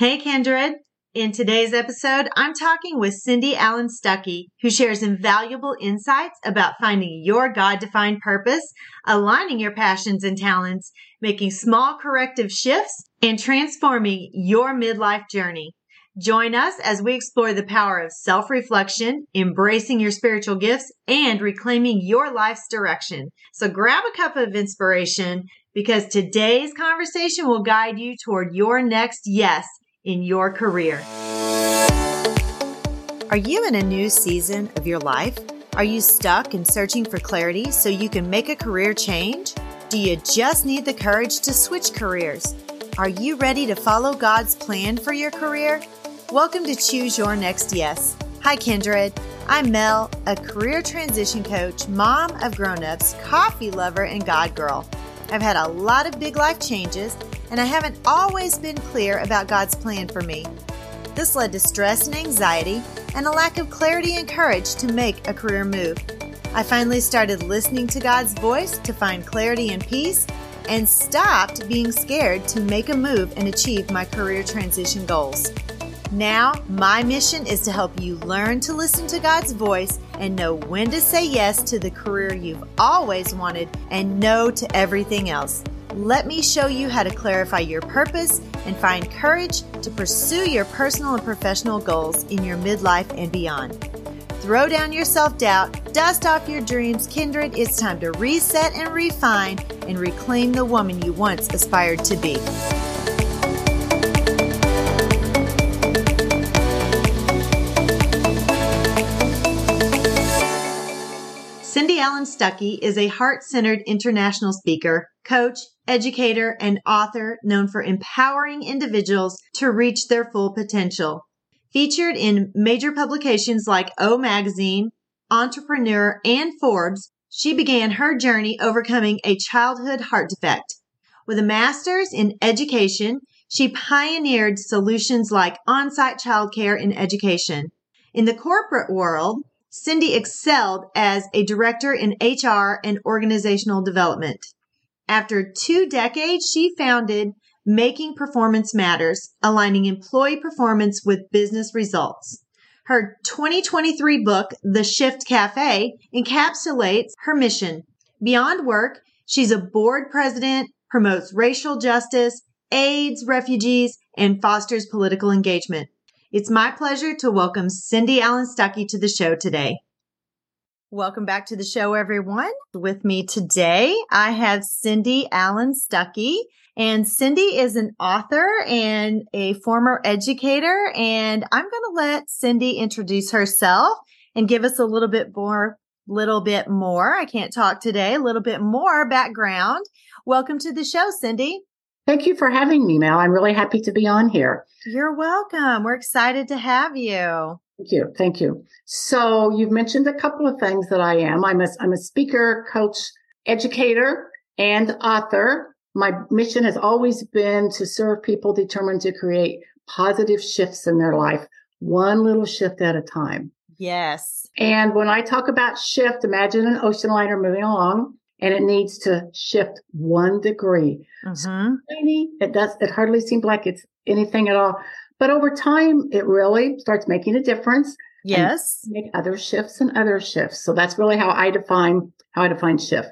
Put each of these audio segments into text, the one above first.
Hey, Kindred. In today's episode, I'm talking with Cindy Allen Stuckey, who shares invaluable insights about finding your God defined purpose, aligning your passions and talents, making small corrective shifts, and transforming your midlife journey. Join us as we explore the power of self reflection, embracing your spiritual gifts, and reclaiming your life's direction. So grab a cup of inspiration because today's conversation will guide you toward your next yes in your career. Are you in a new season of your life? Are you stuck and searching for clarity so you can make a career change? Do you just need the courage to switch careers? Are you ready to follow God's plan for your career? Welcome to Choose Your Next Yes. Hi, Kindred. I'm Mel, a career transition coach, mom of grown-ups, coffee lover, and God girl. I've had a lot of big life changes, and I haven't always been clear about God's plan for me. This led to stress and anxiety and a lack of clarity and courage to make a career move. I finally started listening to God's voice to find clarity and peace and stopped being scared to make a move and achieve my career transition goals. Now, my mission is to help you learn to listen to God's voice and know when to say yes to the career you've always wanted and no to everything else. Let me show you how to clarify your purpose and find courage to pursue your personal and professional goals in your midlife and beyond. Throw down your self doubt, dust off your dreams, kindred. It's time to reset and refine and reclaim the woman you once aspired to be. Allen Stuckey is a heart centered international speaker, coach, educator, and author known for empowering individuals to reach their full potential. Featured in major publications like O Magazine, Entrepreneur, and Forbes, she began her journey overcoming a childhood heart defect. With a master's in education, she pioneered solutions like on site childcare in education. In the corporate world, Cindy excelled as a director in HR and organizational development. After two decades, she founded Making Performance Matters, aligning employee performance with business results. Her 2023 book, The Shift Cafe, encapsulates her mission. Beyond work, she's a board president, promotes racial justice, aids refugees, and fosters political engagement. It's my pleasure to welcome Cindy Allen Stuckey to the show today. Welcome back to the show, everyone. With me today, I have Cindy Allen Stuckey. And Cindy is an author and a former educator. And I'm going to let Cindy introduce herself and give us a little bit more, little bit more. I can't talk today, a little bit more background. Welcome to the show, Cindy. Thank you for having me, Mel. I'm really happy to be on here. You're welcome. We're excited to have you. Thank you. Thank you. So you've mentioned a couple of things that I am. I'm a, I'm a speaker, coach, educator, and author. My mission has always been to serve people determined to create positive shifts in their life, one little shift at a time. Yes. And when I talk about shift, imagine an ocean liner moving along and it needs to shift one degree. Mm-hmm. So tiny, it does, it hardly seems like it's anything at all. But over time, it really starts making a difference. Yes. Make other shifts and other shifts. So that's really how I define, how I define shift.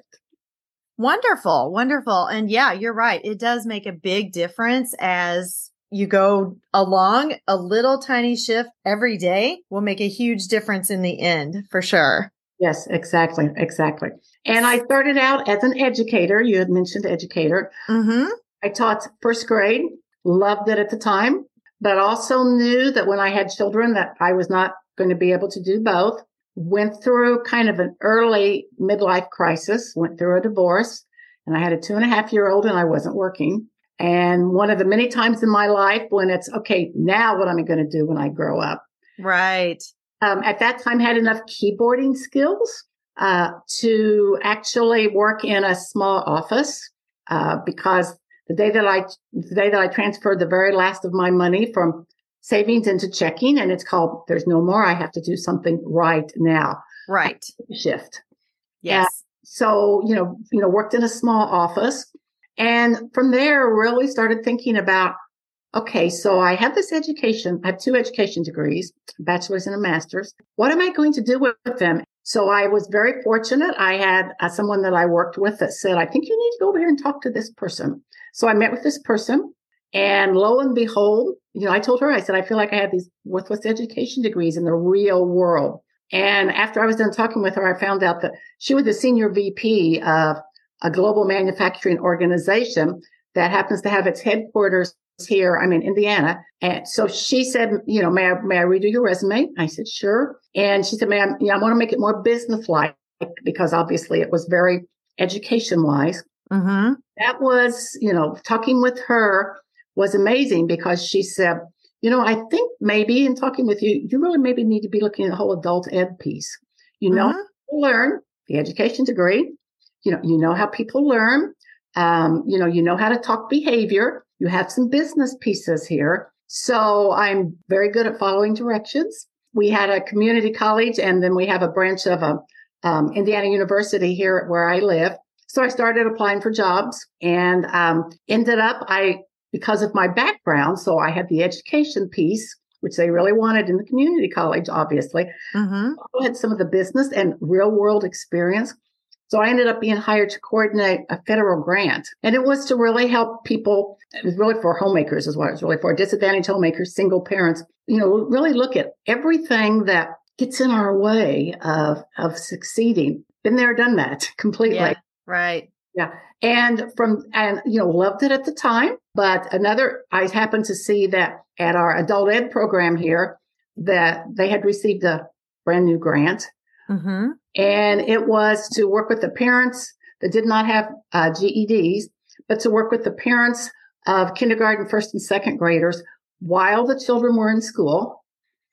Wonderful. Wonderful. And yeah, you're right. It does make a big difference as you go along a little tiny shift every day will make a huge difference in the end for sure. Yes, exactly. Exactly. And I started out as an educator. You had mentioned educator. Mm-hmm. I taught first grade, loved it at the time, but also knew that when I had children that I was not going to be able to do both. Went through kind of an early midlife crisis, went through a divorce, and I had a two and a half year old and I wasn't working. And one of the many times in my life when it's okay, now what am I going to do when I grow up? Right. Um, at that time, had enough keyboarding skills uh, to actually work in a small office uh, because the day that I the day that I transferred the very last of my money from savings into checking, and it's called "There's no more." I have to do something right now. Right. Shift. Yes. Uh, so you know, you know, worked in a small office, and from there, really started thinking about okay, so I have this education. I have two education degrees, bachelor's and a master's. What am I going to do with them? So I was very fortunate. I had uh, someone that I worked with that said, I think you need to go over here and talk to this person. So I met with this person and lo and behold, you know, I told her, I said, I feel like I have these worthless education degrees in the real world. And after I was done talking with her, I found out that she was the senior VP of a global manufacturing organization that happens to have its headquarters here. I'm in Indiana. And so she said, you know, may I, may I redo your resume? I said, sure. And she said, ma'am, yeah, I want to make it more business like because obviously it was very education wise. Mm-hmm. That was, you know, talking with her was amazing because she said, you know, I think maybe in talking with you, you really maybe need to be looking at the whole adult ed piece. You know, mm-hmm. learn the education degree. You know, you know how people learn. Um, you know, you know how to talk behavior. You have some business pieces here. So I'm very good at following directions. We had a community college and then we have a branch of a um, Indiana University here where I live. So I started applying for jobs and um, ended up, I because of my background. So I had the education piece, which they really wanted in the community college, obviously. Mm-hmm. I had some of the business and real world experience. So I ended up being hired to coordinate a federal grant. And it was to really help people. It was really for homemakers is what it was really for disadvantaged homemakers, single parents, you know, really look at everything that gets in our way of, of succeeding. Been there, done that completely. Yeah, right. Yeah. And from, and, you know, loved it at the time. But another, I happened to see that at our adult ed program here that they had received a brand new grant. Mm-hmm. And it was to work with the parents that did not have uh, GEDs, but to work with the parents of kindergarten, first and second graders while the children were in school.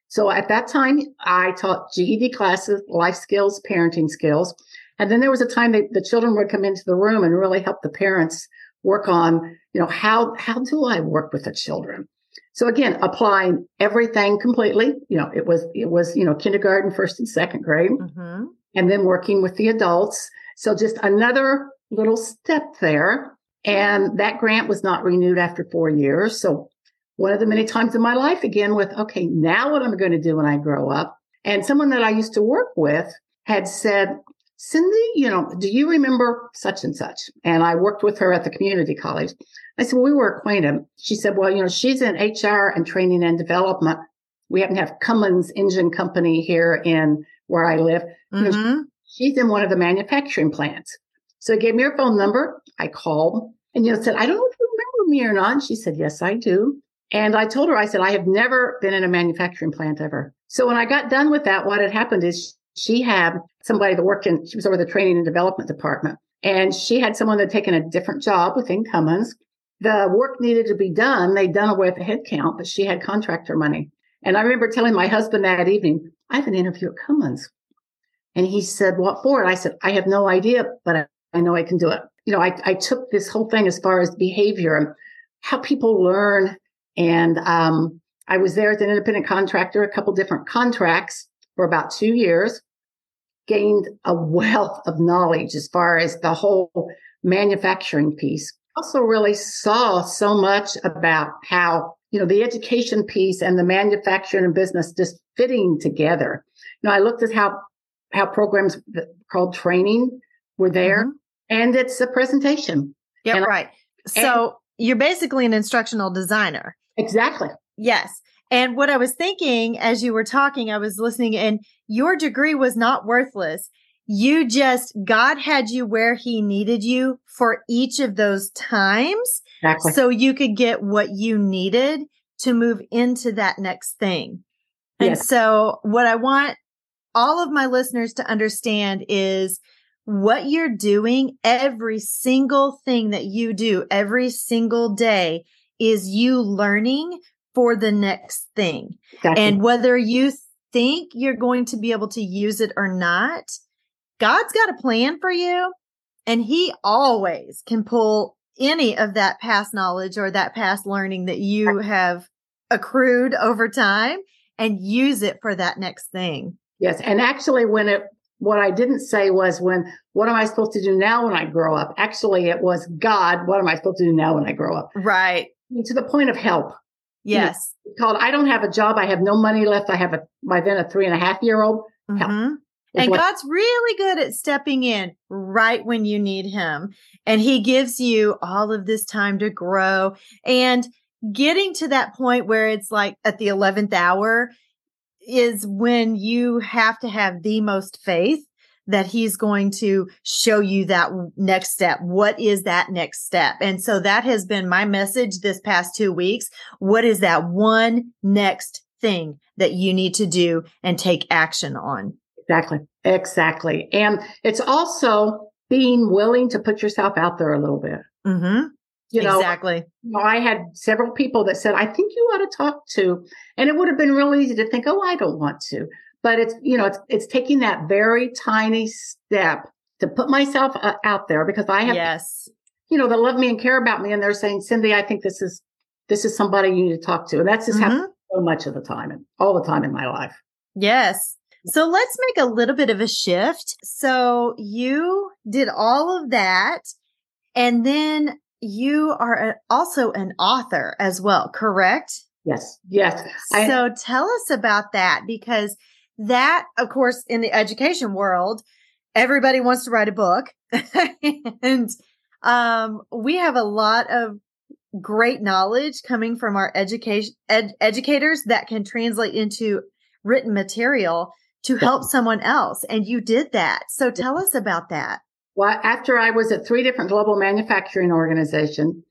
So at that time, I taught GED classes, life skills, parenting skills. And then there was a time that the children would come into the room and really help the parents work on, you know, how, how do I work with the children? So again, applying everything completely, you know, it was, it was, you know, kindergarten, first and second grade, mm-hmm. and then working with the adults. So just another little step there. And that grant was not renewed after four years. So one of the many times in my life again with, okay, now what am I'm going to do when I grow up. And someone that I used to work with had said, Cindy, you know, do you remember such and such? And I worked with her at the community college. I said, well, we were acquainted. She said, well, you know, she's in HR and training and development. We happen to have Cummins Engine Company here in where I live. Mm-hmm. You know, mm-hmm. she's in one of the manufacturing plants. So he gave me her phone number. I called and, you know, said, I don't know if you remember me or not. And she said, yes, I do. And I told her, I said, I have never been in a manufacturing plant ever. So when I got done with that, what had happened is she had somebody that worked in, she was over the training and development department. And she had someone that had taken a different job within Cummins. The work needed to be done. They'd done away with the headcount, but she had contractor money. And I remember telling my husband that evening, I have an interview at Cummins. And he said, what for? And I said, I have no idea, but I, know I can do it. You know, I, I took this whole thing as far as behavior and how people learn. And um, I was there as an independent contractor, a couple different contracts for about two years gained a wealth of knowledge as far as the whole manufacturing piece. Also really saw so much about how, you know, the education piece and the manufacturing and business just fitting together. You know, I looked at how, how programs called training were there mm-hmm. and it's a presentation. Yeah, right. So you're basically an instructional designer. Exactly. Yes. And what I was thinking as you were talking, I was listening and your degree was not worthless. You just, God had you where he needed you for each of those times. Exactly. So you could get what you needed to move into that next thing. And yes. so what I want all of my listeners to understand is what you're doing, every single thing that you do every single day is you learning for the next thing. Gotcha. And whether you think you're going to be able to use it or not, God's got a plan for you. And he always can pull any of that past knowledge or that past learning that you have accrued over time and use it for that next thing. Yes. And actually, when it, what I didn't say was when, what am I supposed to do now when I grow up? Actually, it was God, what am I supposed to do now when I grow up? Right. To the point of help Yes. You know, called I don't have a job. I have no money left. I have a by then a three and a half year old. Mm-hmm. And what, God's really good at stepping in right when you need him. And he gives you all of this time to grow and getting to that point where it's like at the 11th hour is when you have to have the most faith that he's going to show you that next step. What is that next step? And so that has been my message this past two weeks. What is that one next thing that you need to do and take action on? Exactly. Exactly. And it's also being willing to put yourself out there a little bit. Mm-hmm. You know, exactly. You know, I had several people that said, I think you ought to talk to, and it would have been real easy to think, oh, I don't want to but it's you know it's it's taking that very tiny step to put myself uh, out there because I have yes you know that love me and care about me and they're saying Cindy I think this is this is somebody you need to talk to and that's just mm-hmm. happening so much of the time and all the time in my life yes so let's make a little bit of a shift. So you did all of that and then you are a, also an author as well correct? Yes. Yes. So I, tell us about that because that, of course, in the education world, everybody wants to write a book. and um, we have a lot of great knowledge coming from our education ed- educators that can translate into written material to help someone else. And you did that. So tell us about that. Well, after I was at three different global manufacturing organizations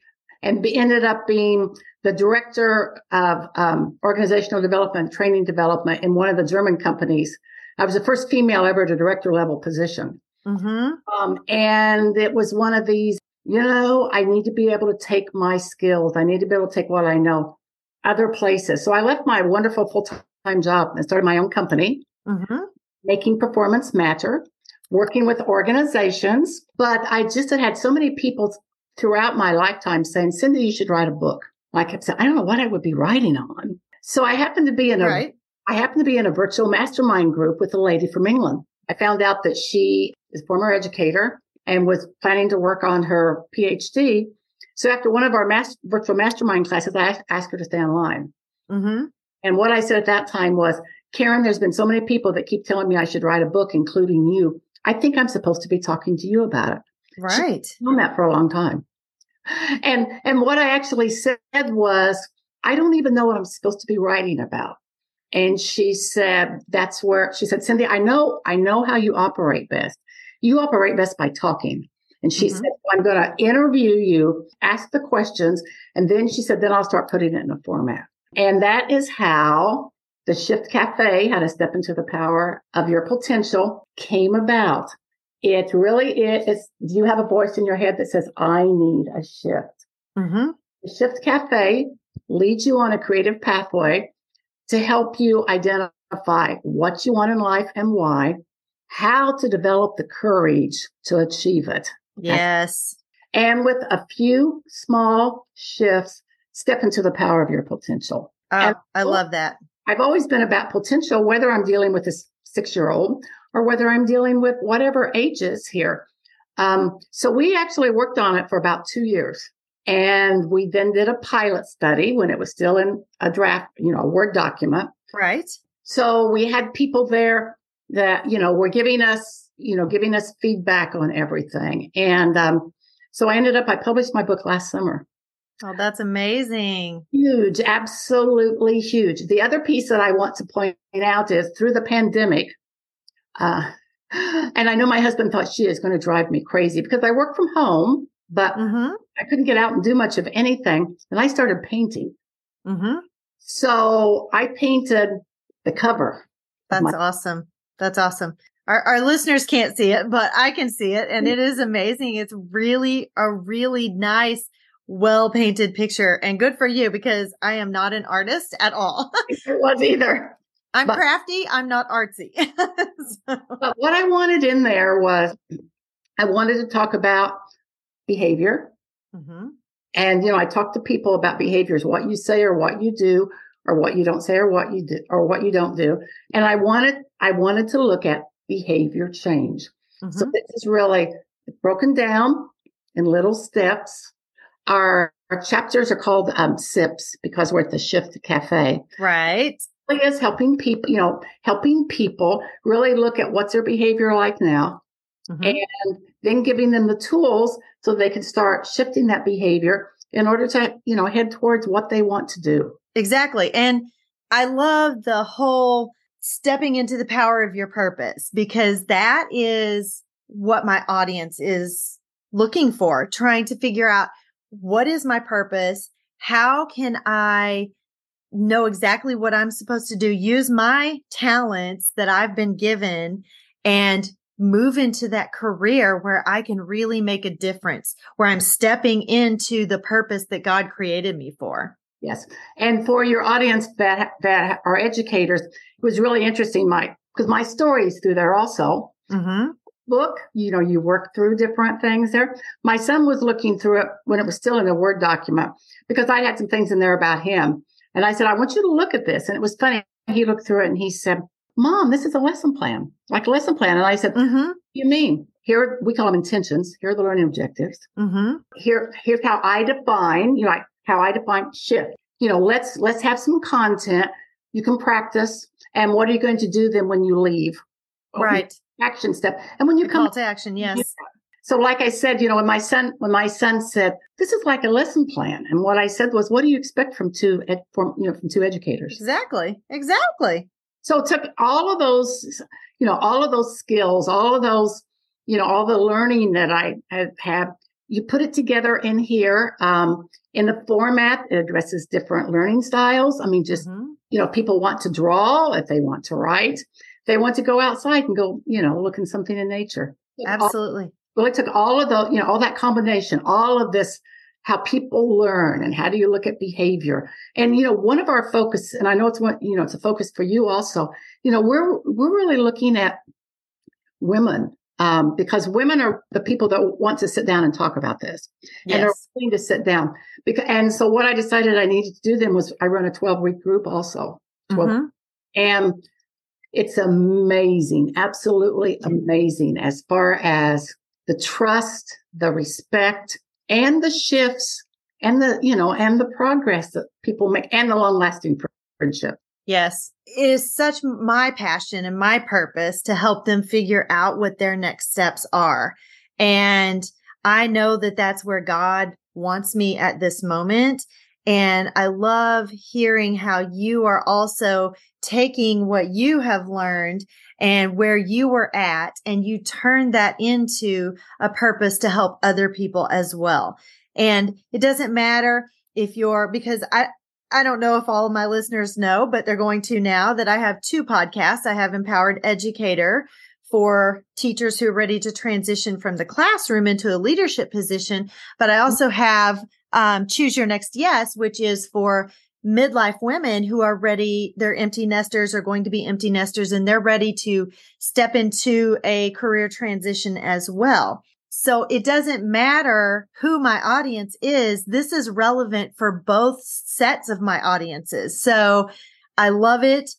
and be, ended up being the director of um, organizational development, training development in one of the German companies. I was the first female ever to director level position. Mm-hmm. Um, and it was one of these, you know, I need to be able to take my skills. I need to be able to take what I know other places. So I left my wonderful full time job and started my own company, mm-hmm. making performance matter, working with organizations. But I just had had so many people throughout my lifetime saying, Cindy, you should write a book. I kept saying, I don't know what I would be writing on. So I happened to be in a, right. I happened to be in a virtual mastermind group with a lady from England. I found out that she is a former educator and was planning to work on her PhD. So after one of our mass, virtual mastermind classes, I asked her to stay online. Mm-hmm. And what I said at that time was, Karen, there's been so many people that keep telling me I should write a book, including you. I think I'm supposed to be talking to you about it. Right. Known that for a long time. And and what I actually said was, I don't even know what I'm supposed to be writing about. And she said, that's where she said, Cindy, I know, I know how you operate best. You operate best by talking. And she mm-hmm. said, I'm going to interview you, ask the questions. And then she said, then I'll start putting it in a format. And that is how the Shift Cafe, how to step into the power of your potential came about. It really is. Do you have a voice in your head that says, I need a shift. Mm-hmm. The Shift Cafe leads you on a creative pathway to help you identify what you want in life and why, how to develop the courage to achieve it. Yes. And with a few small shifts, step into the power of your potential. Oh, I love that. I've always been about potential, whether I'm dealing with a six year old or whether I'm dealing with whatever ages here. Um, so we actually worked on it for about two years. And we then did a pilot study when it was still in a draft, you know, a Word document. Right. So we had people there that, you know, were giving us, you know, giving us feedback on everything. And um, so I ended up, I published my book last summer. Oh, that's amazing. Huge, absolutely huge. The other piece that I want to point out is through the pandemic, uh, and I know my husband thought she is going to drive me crazy because I work from home, but mm-hmm. I couldn't get out and do much of anything. And I started painting. Mm-hmm. So I painted the cover. That's my- awesome. That's awesome. Our, our listeners can't see it, but I can see it. And it is amazing. It's really a really nice, well painted picture and good for you because I am not an artist at all. it was either. I'm but, crafty. I'm not artsy. so. But what I wanted in there was I wanted to talk about behavior. Mm-hmm. And, you know, I talk to people about behaviors, what you say or what you do or what you don't say or what you do or what you don't do. And I wanted, I wanted to look at behavior change. Mm-hmm. So this is really broken down in little steps. Our our chapters are called um, SIPs because we're at the Shift Cafe. Right. It is helping people, you know, helping people really look at what's their behavior like now mm-hmm. and then giving them the tools so they can start shifting that behavior in order to, you know, head towards what they want to do. Exactly. And I love the whole stepping into the power of your purpose because that is what my audience is looking for, trying to figure out what is my purpose? How can I know exactly what I'm supposed to do? Use my talents that I've been given and move into that career where I can really make a difference, where I'm stepping into the purpose that God created me for. Yes. And for your audience that, that are educators, it was really interesting, Mike, because my story is through there also. Mm-hmm. Book, you know, you work through different things there. My son was looking through it when it was still in a Word document because I had some things in there about him. And I said, I want you to look at this. And it was funny. He looked through it and he said, Mom, this is a lesson plan, like a lesson plan. And I said, mm-hmm. you mean? Here, we call them intentions. Here are the learning objectives. Mm-hmm. Here, here's how I define, you know, like how I define shift. You know, let's, let's have some content you can practice. And what are you going to do then when you leave? Right. Action step. And when you the come to action, yes. So like I said, you know, when my son, when my son said, this is like a lesson plan. And what I said was, what do you expect from two, ed, from, you know, from two educators? Exactly. Exactly. So it took all of those, you know, all of those skills, all of those, you know, all the learning that I have, had you put it together in here. Um, in the format, it addresses different learning styles. I mean, just, mm-hmm. you know, people want to draw if they want to write. They want to go outside and go, you know, look in something in nature. Absolutely. Well, it took all of the, you know, all that combination, all of this how people learn and how do you look at behavior and you know one of our focus and i know it's one you know it's a focus for you also you know we're we're really looking at women um, because women are the people that want to sit down and talk about this yes. and they're willing to sit down because and so what i decided i needed to do then was i run a 12 week group also 12 mm-hmm. and it's amazing absolutely amazing as far as the trust the respect and the shifts and the, you know, and the progress that people make and the long lasting friendship. Yes. It is such my passion and my purpose to help them figure out what their next steps are. And I know that that's where God wants me at this moment. And I love hearing how you are also taking what you have learned and where you were at and you turn that into a purpose to help other people as well. And it doesn't matter if you're, because I, I don't know if all of my listeners know, but they're going to now that I have two podcasts. I have Empowered Educator for teachers who are ready to transition from the classroom into a leadership position. But I mm-hmm. also have um, Choose Your Next Yes, which is for midlife women who are ready, they're empty nesters are going to be empty nesters and they're ready to step into a career transition as well. So it doesn't matter who my audience is. This is relevant for both sets of my audiences. So I love it.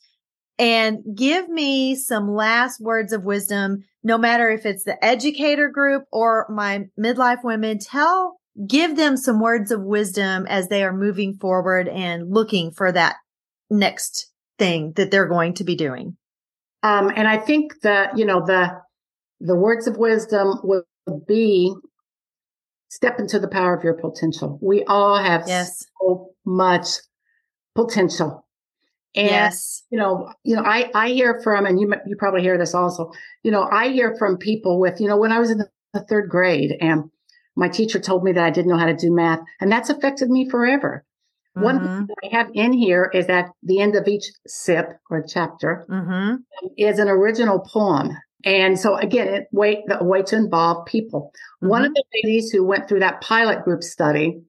And give me some last words of wisdom, no matter if it's the educator group or my midlife women. Tell give them some words of wisdom as they are moving forward and looking for that next thing that they're going to be doing. Um, and I think that, you know, the, the words of wisdom would be step into the power of your potential. We all have yes. so much potential. And, yes. you know, you know, I, I hear from, and you, you probably hear this also, you know, I hear from people with, you know, when I was in the third grade and my teacher told me that I didn't know how to do math, and that's affected me forever. Mm-hmm. One thing I have in here is at the end of each sip or chapter mm-hmm. is an original poem. And so again, it way, a way to involve people. Mm-hmm. One of the ladies who went through that pilot group study,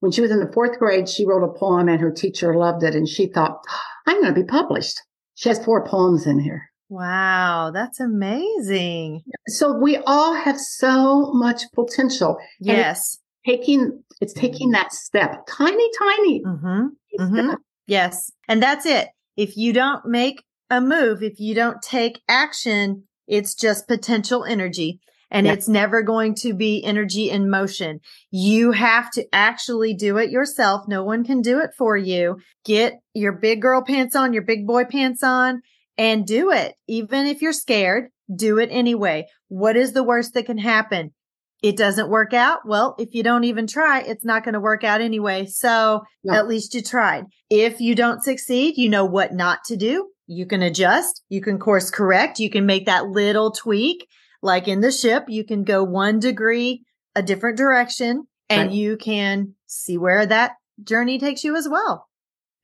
when she was in the fourth grade, she wrote a poem and her teacher loved it. And she thought, I'm going to be published. She has four poems in here. Wow, that's amazing. So we all have so much potential. Yes. It's taking it's taking that step. Tiny, tiny. Mm-hmm. Mm-hmm. Yes. And that's it. If you don't make a move, if you don't take action, it's just potential energy. and yeah. it's never going to be energy in motion. You have to actually do it yourself. No one can do it for you. Get your big girl pants on, your big boy pants on and do it. Even if you're scared, do it anyway. What is the worst that can happen? It doesn't work out. Well, if you don't even try, it's not going to work out anyway. So no. at least you tried. If you don't succeed, you know what not to do. You can adjust. You can course correct. You can make that little tweak like in the ship, you can go one degree a different direction and right. you can see where that journey takes you as well.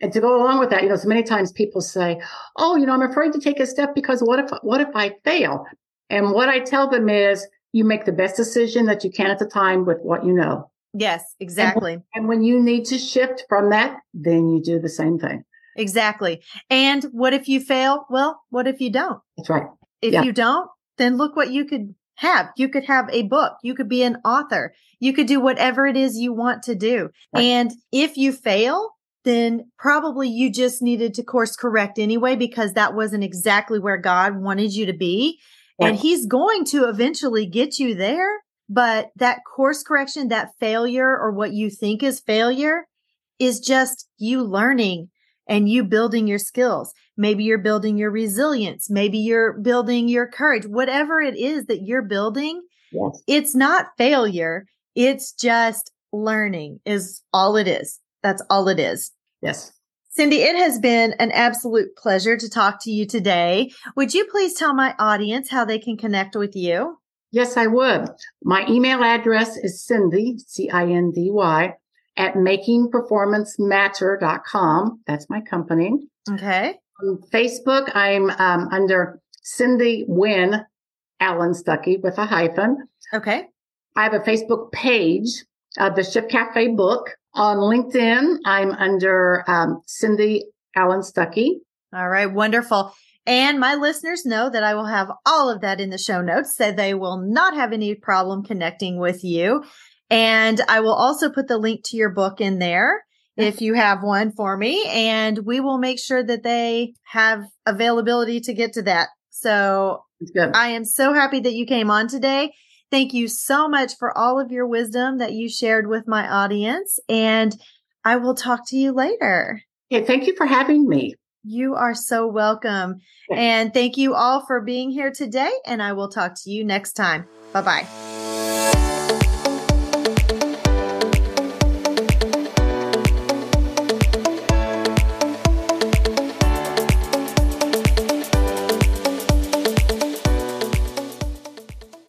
And to go along with that, you know, so many times people say, "Oh, you know, I'm afraid to take a step because what if what if I fail?" And what I tell them is, you make the best decision that you can at the time with what you know. Yes, exactly. And, and when you need to shift from that, then you do the same thing. Exactly. And what if you fail? Well, what if you don't? That's right. If yeah. you don't, then look what you could have. You could have a book. You could be an author. You could do whatever it is you want to do. Right. And if you fail, then probably you just needed to course correct anyway, because that wasn't exactly where God wanted you to be. And he's going to eventually get you there. But that course correction, that failure or what you think is failure is just you learning and you building your skills. Maybe you're building your resilience. Maybe you're building your courage. Whatever it is that you're building, yes. it's not failure. It's just learning is all it is. That's all it is. Yes. Cindy, it has been an absolute pleasure to talk to you today. Would you please tell my audience how they can connect with you? Yes, I would. My email address is Cindy, C I N D Y, at makingperformancematter.com. That's my company. Okay. On Facebook, I'm um, under Cindy Wynn Allen Stuckey with a hyphen. Okay. I have a Facebook page, uh, the Shift Cafe book. On LinkedIn, I'm under um, Cindy Allen Stuckey. All right, wonderful. And my listeners know that I will have all of that in the show notes so they will not have any problem connecting with you. And I will also put the link to your book in there if you have one for me and we will make sure that they have availability to get to that. So I am so happy that you came on today. Thank you so much for all of your wisdom that you shared with my audience and I will talk to you later. Hey, thank you for having me. You are so welcome. And thank you all for being here today and I will talk to you next time. Bye bye.